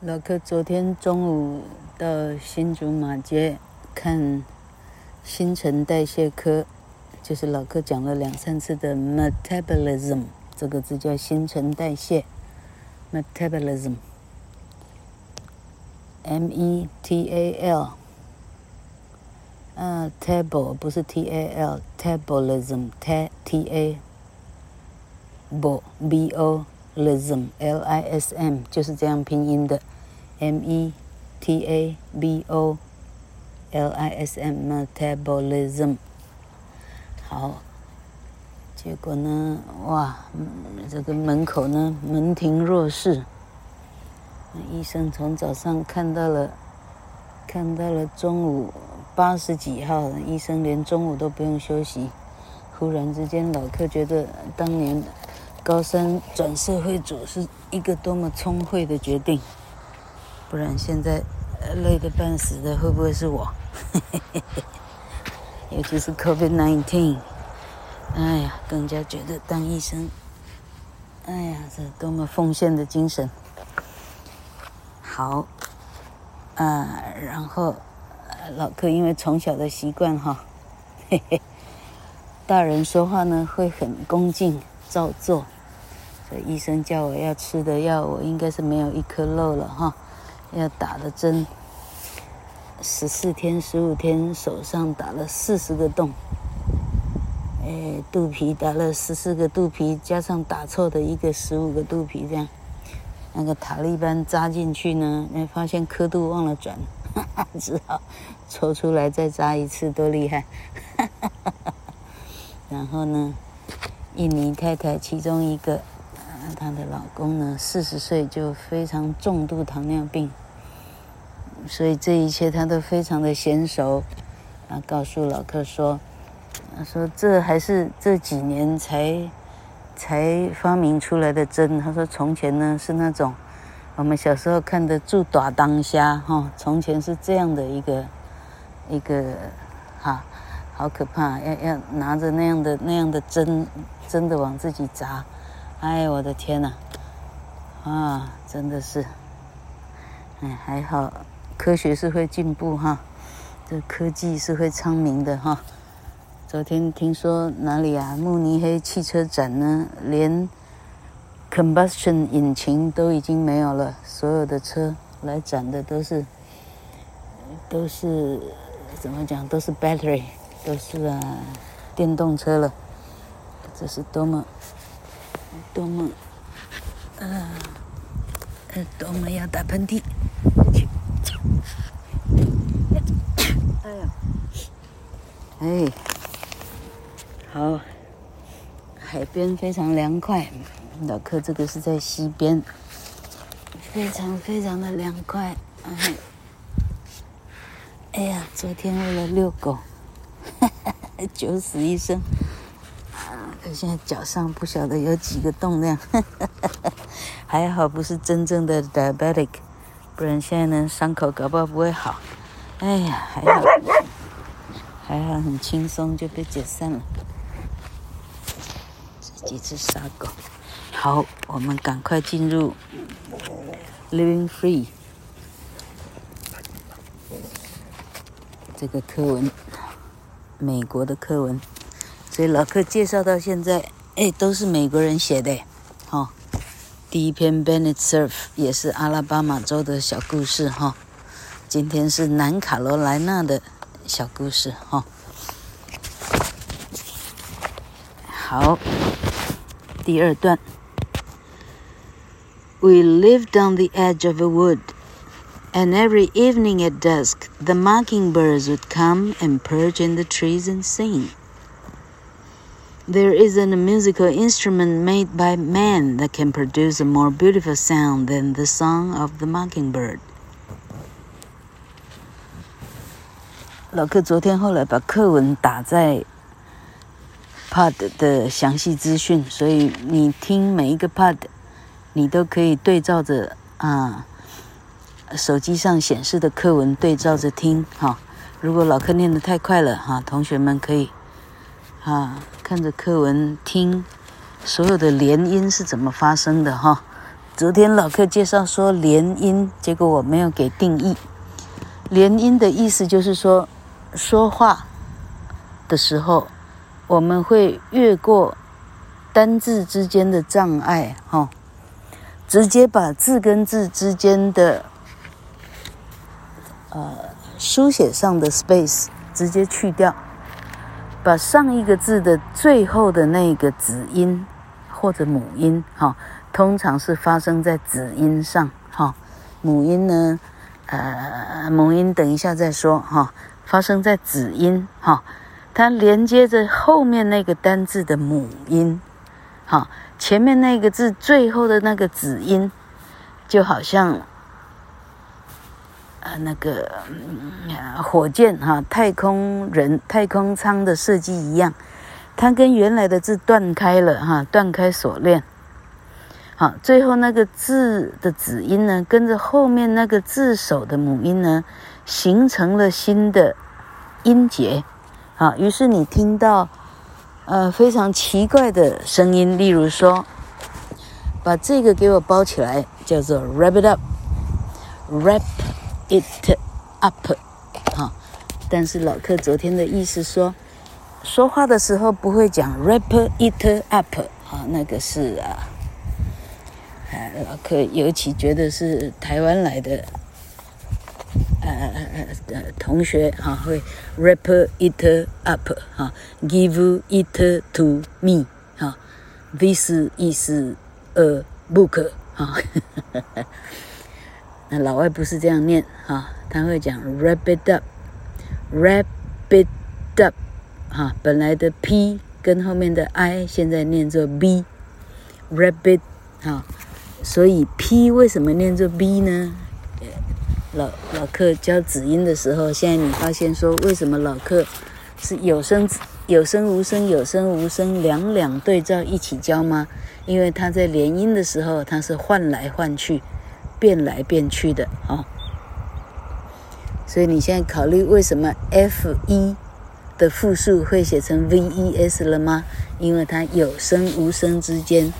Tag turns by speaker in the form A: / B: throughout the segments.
A: 老柯昨天中午到新竹马街看新陈代谢科，就是老柯讲了两三次的 metabolism 这个字叫新陈代谢，metabolism，m e t a l，啊，table 不是 t a l，tabolism，t t a b b o lism l i s m 就是这样拼音的，m e t a b o l i s m metabolism。好，结果呢，哇，这个门口呢门庭若市，医生从早上看到了，看到了中午八十几号，医生连中午都不用休息。忽然之间，老柯觉得当年。高三转社会组是一个多么聪慧的决定，不然现在累得半死的会不会是我？尤其是 COVID-19，哎呀，更加觉得当医生，哎呀，这多么奉献的精神。好，啊，然后老柯因为从小的习惯哈，嘿嘿，大人说话呢会很恭敬照做。所以医生叫我要吃的药，我应该是没有一颗漏了哈。要打的针，十四天、十五天，手上打了四十个洞，哎，肚皮打了十四个肚皮，加上打错的一个十五个肚皮，这样，那个塔利班扎进去呢，没发现刻度忘了转，哈哈，只好抽出来再扎一次，多厉害！哈哈哈哈，然后呢，印尼太太其中一个。她的老公呢，四十岁就非常重度糖尿病，所以这一切他都非常的娴熟。啊，告诉老客说，他说这还是这几年才才发明出来的针。他说从前呢是那种我们小时候看的住打当虾哈，从前是这样的一个一个哈，好可怕，要要拿着那样的那样的针，真的往自己扎。哎，我的天呐，啊，真的是，哎，还好，科学是会进步哈，这科技是会昌明的哈。昨天听说哪里啊，慕尼黑汽车展呢，连 combustion 引擎都已经没有了，所有的车来展的都是都是怎么讲，都是 battery，都是啊电动车了，这是多么。多么，呃，多么要打喷嚏！哎呀，哎，好，海边非常凉快。老柯这个是在西边，非常非常的凉快。哎，哎呀，昨天为了遛狗，九死一生。现在脚上不晓得有几个洞那样，还好不是真正的 diabetic，不然现在呢伤口搞不好不会好。哎呀，还好，还好很轻松就被解散了。这几只傻狗，好，我们赶快进入 Living Free 这个课文，美国的课文。所以老柯介绍到现在，哎，都是美国人写的，哈。第一篇 Bennett Cerf 也是阿拉巴马州的小故事，哈。今天是南卡罗来纳的小故事，哈。好，第二段。We lived on the edge of a wood, and every evening at dusk, the mockingbirds would come and perch in the trees and sing. There isn't a musical instrument made by man that can produce a more beautiful sound than the song of the mockingbird。老柯昨天后来把课文打在 Pod 的详细资讯，所以你听每一个 Pod，你都可以对照着啊手机上显示的课文对照着听哈。如果老柯念得太快了哈，同学们可以。啊， 看着课文听，所有的连音是怎么发生的哈？昨天老客介绍说连音，结果我没有给定义。连音的意思就是说，说话的时候，我们会越过单字之间的障碍，哈，直接把字跟字之间的呃书写上的 space 直接去掉，把上一个字的最后的那个子音或者母音，哈，通常是发生在子音上，哈，母音呢？呃，母音等一下再说哈，发生在子音哈，它连接着后面那个单字的母音，哈，前面那个字最后的那个子音，就好像那个、呃、火箭哈，太空人太空舱的设计一样，它跟原来的字断开了哈，断开锁链。好，最后那个字的子音呢，跟着后面那个字首的母音呢，形成了新的音节。好，于是你听到呃非常奇怪的声音，例如说，把这个给我包起来，叫做 wrap it up，wrap it up。哈，但是老客昨天的意思说，说话的时候不会讲 wrap it up。好，那个是啊。呃，老客尤其觉得是台湾来的，呃呃同学哈、啊，会 wrap it up 哈、啊、，give it to me 哈、啊，this is a book 哈、那老外不是这样念哈、他会讲 wrap it up，wrap it up 哈、本来的 p 跟后面的 i 现在念作 b，wrap it 哈。所以 P 为什么念作 B 呢？老老客教子音的时候，现在你发现说，为什么老客是有声有声无声有声无声两两对照一起教吗？因为他在连音的时候，他是换来换去，变来变去的啊、所以你现在考虑为什么 F 一的复数会写成 V E S 了吗？因为它有声无声之间。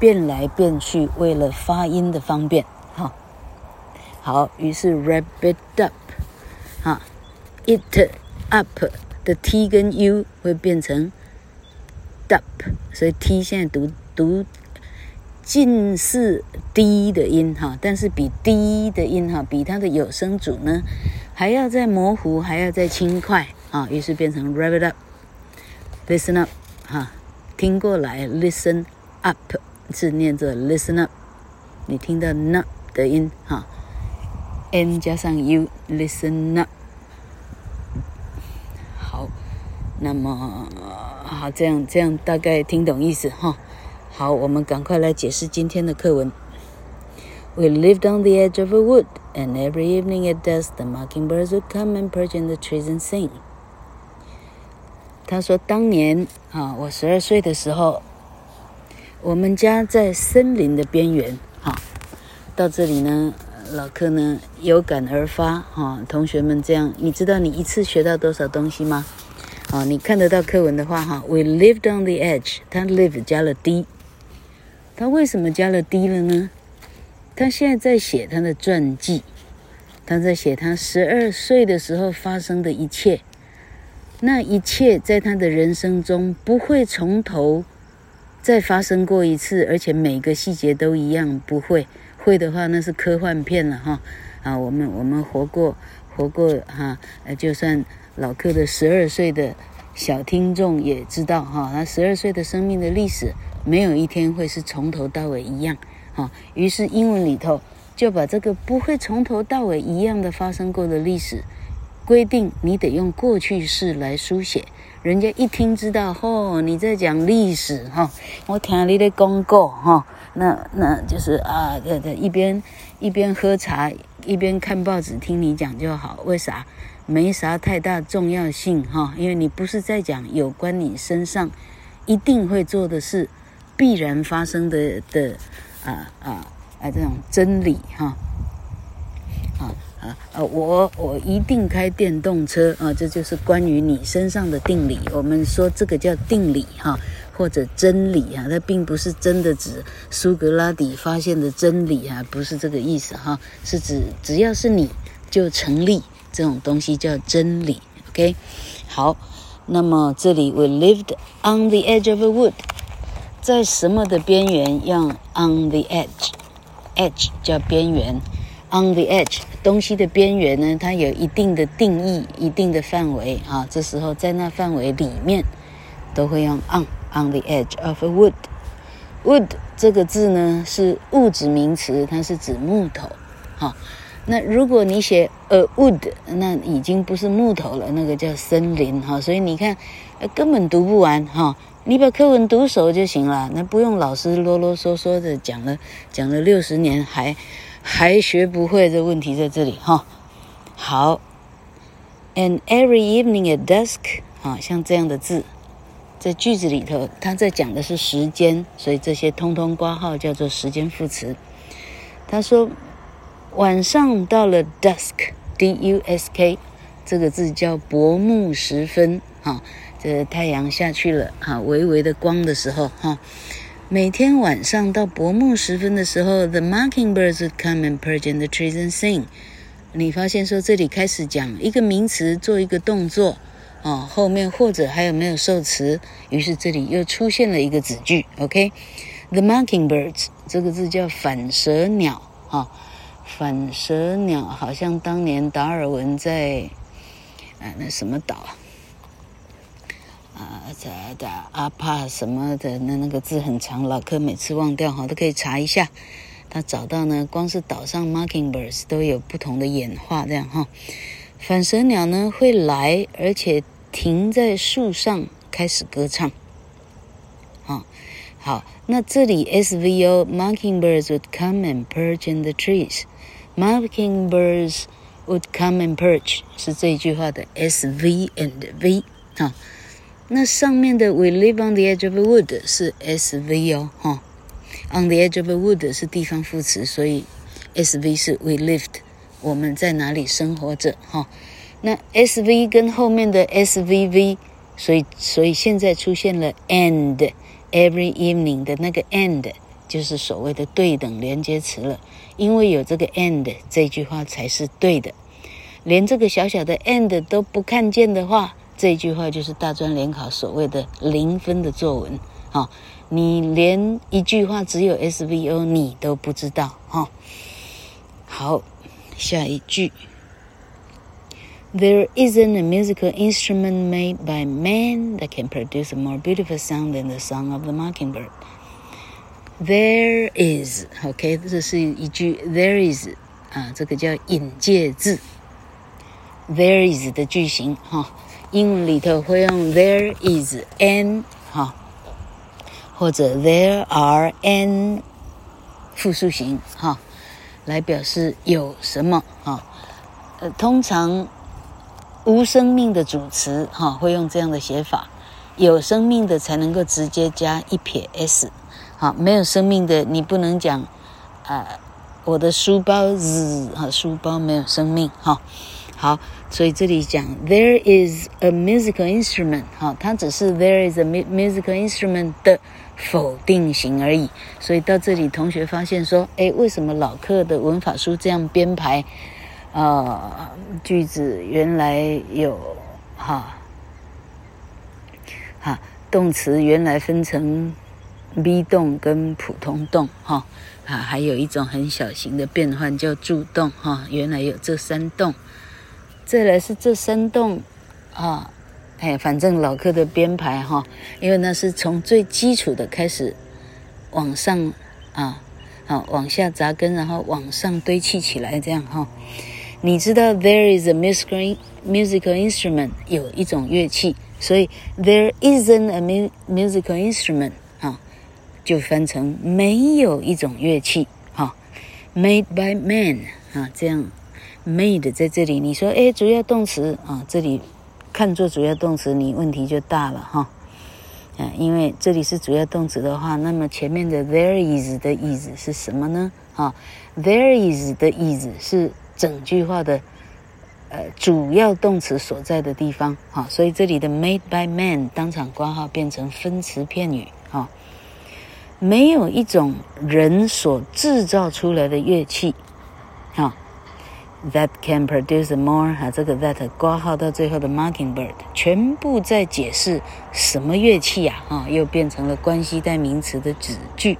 A: 变来变去，为了发音的方便，哈，好，于是 wrap it up，哈，it up 的 t 跟 u 会变成 dup，所以 t 现在读读近似低的音，哈，但是比低的音，哈，比它的有声组呢还要再模糊，还要再轻快，啊，于是变成 wrap it up，listen up，哈，听过来，listen up。是念着 listen up，你听到 n 的音哈，n 加上 u listen up。好，那么好，这样这样大概听懂意思哈。好，我们赶快来解释今天的课文。We lived on the edge of a wood, and every evening at dusk, the mockingbirds would come and perch in the trees and sing。他说，当年啊，我十二岁的时候。我们家在森林的边缘，哈，到这里呢，老客呢有感而发，哈，同学们这样，你知道你一次学到多少东西吗？啊，你看得到课文的话，哈，We lived on the edge，他 live 加了 d，他为什么加了 d 了呢？他现在在写他的传记，他在写他十二岁的时候发生的一切，那一切在他的人生中不会从头。再发生过一次，而且每个细节都一样，不会会的话，那是科幻片了哈。啊，我们我们活过活过哈，呃，就算老客的十二岁的小听众也知道哈，他十二岁的生命的历史没有一天会是从头到尾一样哈。于是英文里头就把这个不会从头到尾一样的发生过的历史规定，你得用过去式来书写。人家一听知道，哦，你在讲历史哈、我听你的公告哈，那那就是啊，对对，一边一边喝茶一边看报纸听你讲就好。为啥？没啥太大重要性哈、因为你不是在讲有关你身上一定会做的事，必然发生的的啊啊啊这种真理哈啊啊啊，我我一定开电动车啊，这就是关于你身上的定理。我们说这个叫定理哈，或者真理啊，它并不是真的指苏格拉底发现的真理啊，不是这个意思哈，是指只要是你就成立这种东西叫真理。OK，好，那么这里 We lived on the edge of a wood，在什么的边缘？用 on the edge，edge 叫边缘。On the edge，东西的边缘呢，它有一定的定义、一定的范围啊。这时候在那范围里面，都会用 on。On the edge of a wood。Wood 这个字呢是物质名词，它是指木头。好，那如果你写 a wood，那已经不是木头了，那个叫森林。哈，所以你看，根本读不完。哈，你把课文读熟就行了，那不用老师啰啰嗦嗦的讲了，讲了六十年还。还学不会的问题在这里哈。好，and every evening at dusk，啊，像这样的字，在句子里头，他在讲的是时间，所以这些通通挂号叫做时间副词。他说，晚上到了 dusk，D-U-S-K，这个字叫薄暮时分，哈，这太阳下去了，哈，微微的光的时候，哈。每天晚上到薄暮时分的时候，the mockingbirds would come and perch in the trees and sing。你发现说这里开始讲一个名词做一个动作，哦，后面或者还有没有受词？于是这里又出现了一个子句，OK？The mockingbirds 这个字叫反舌鸟，哈、反舌鸟好像当年达尔文在啊那什么岛啊？啊，这的阿帕什么的那那个字很长，老柯每次忘掉哈，都可以查一下。他找到呢，光是岛上 mockingbirds 都有不同的演化，这样哈。反舌鸟呢会来，而且停在树上开始歌唱。啊，好，那这里 SVO mockingbirds would come and perch in the trees。mockingbirds would come and perch 是这一句话的 SV and V 啊。那上面的 We live on the edge of a wood 是 SV 哦，哈，on the edge of a wood 是地方副词，所以 SV 是 We lived，我们在哪里生活着，哈。那 SV 跟后面的 SVV，所以所以现在出现了 and every evening 的那个 and， 就是所谓的对等连接词了，因为有这个 and，这句话才是对的，连这个小小的 and 都不看见的话。这句话就是大专联考所谓的零分的作文，哈，你连一句话只有 SVO 你都不知道，哈。好，下一句，There isn't a musical instrument made by man that can produce a more beautiful sound than the song of the mockingbird. There is，OK，这是一句 There is 啊，这个叫引介字，There is 的句型，哈。英文里头会用 there is an 哈，或者 there are an 复数形哈，来表示有什么哈。呃，通常无生命的主词哈会用这样的写法，有生命的才能够直接加一撇 s，好，没有生命的你不能讲啊，我的书包子哈，书包没有生命哈。好，所以这里讲 there is a musical instrument，哈，它只是 there is a musical instrument 的否定型而已。所以到这里，同学发现说，哎，为什么老课的文法书这样编排？啊、呃，句子原来有哈，哈，动词原来分成 be 动跟普通动，哈，啊，还有一种很小型的变换叫助动，哈，原来有这三动。再来是这三动，啊，哎，反正老客的编排哈，因为那是从最基础的开始往上啊，好往下扎根，然后往上堆砌起来，这样哈。你知道 there is a musical musical instrument 有一种乐器，所以 there isn't a musical instrument，就翻成没有一种乐器哈，made by man 啊，这样。made 在这里，你说哎，主要动词啊，这里看作主要动词，你问题就大了哈。啊，因为这里是主要动词的话，那么前面的 there is 的 is 是什么呢？啊，there is 的 is 是整句话的呃主要动词所在的地方。哈，所以这里的 made by man 当场挂号变成分词片语。没有一种人所制造出来的乐器。哈。That can produce more 哈，这个 that 括号到最后的 mockingbird 全部在解释什么乐器呀？哈，又变成了关系代名词的子句。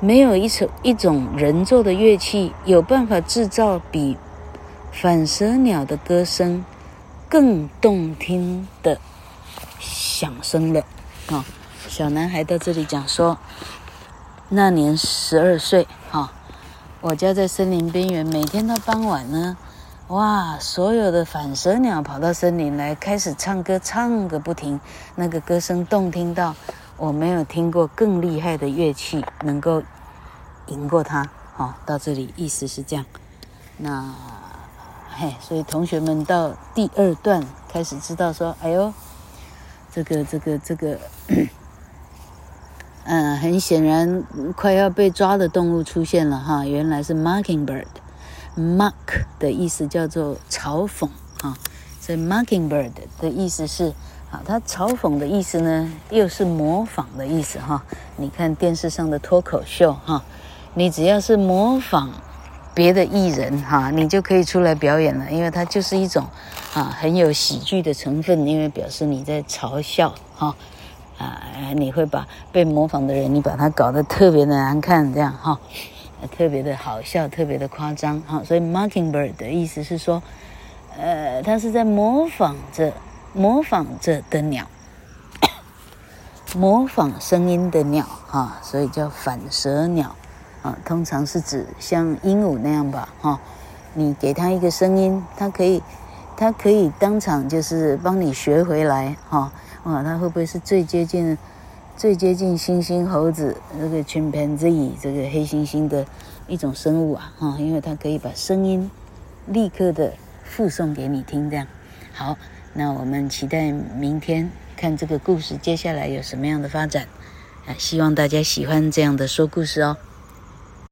A: 没有一种一种人做的乐器有办法制造比反舌鸟的歌声更动听的响声了。啊，小男孩到这里讲说，那年十二岁，哈。我家在森林边缘，每天到傍晚呢，哇，所有的反舌鸟跑到森林来，开始唱歌，唱个不停。那个歌声动听到我没有听过更厉害的乐器能够赢过它。好，到这里意思是这样。那嘿，所以同学们到第二段开始知道说，哎呦，这个这个这个。嗯，很显然，快要被抓的动物出现了哈，原来是 mockingbird，mock 的意思叫做嘲讽哈，所以 mockingbird 的意思是啊，它嘲讽的意思呢，又是模仿的意思哈。你看电视上的脱口秀哈，你只要是模仿别的艺人哈，你就可以出来表演了，因为它就是一种啊很有喜剧的成分，因为表示你在嘲笑哈。啊，你会把被模仿的人，你把他搞得特别的难看，这样哈，特别的好笑，特别的夸张哈。所以 mockingbird 的意思是说，呃，他是在模仿着模仿着的鸟，模仿声音的鸟哈，所以叫反舌鸟啊。通常是指像鹦鹉那样吧哈，你给他一个声音，他可以，他可以当场就是帮你学回来哈。哇，它会不会是最接近、最接近猩猩、猴子那个 chimpanzee 这个黑猩猩的一种生物啊？哈，因为它可以把声音立刻的附送给你听，这样。好，那我们期待明天看这个故事接下来有什么样的发展啊？希望大家喜欢这样的说故事哦。